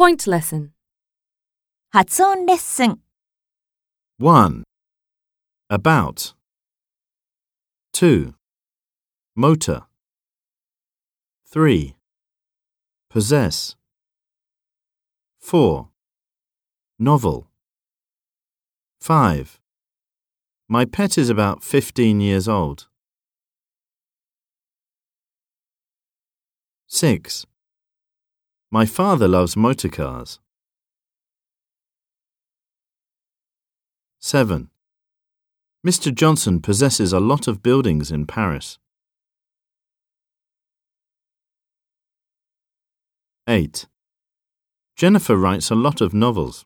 Point lesson. 発音レッスン 1. About. 2. Motor. 3. Possess. 4. Novel. 5. My pet is about 15 years old. 6. My father loves motor cars. 7. Mr. Johnson possesses a lot of buildings in Paris. 8. Jennifer writes a lot of novels.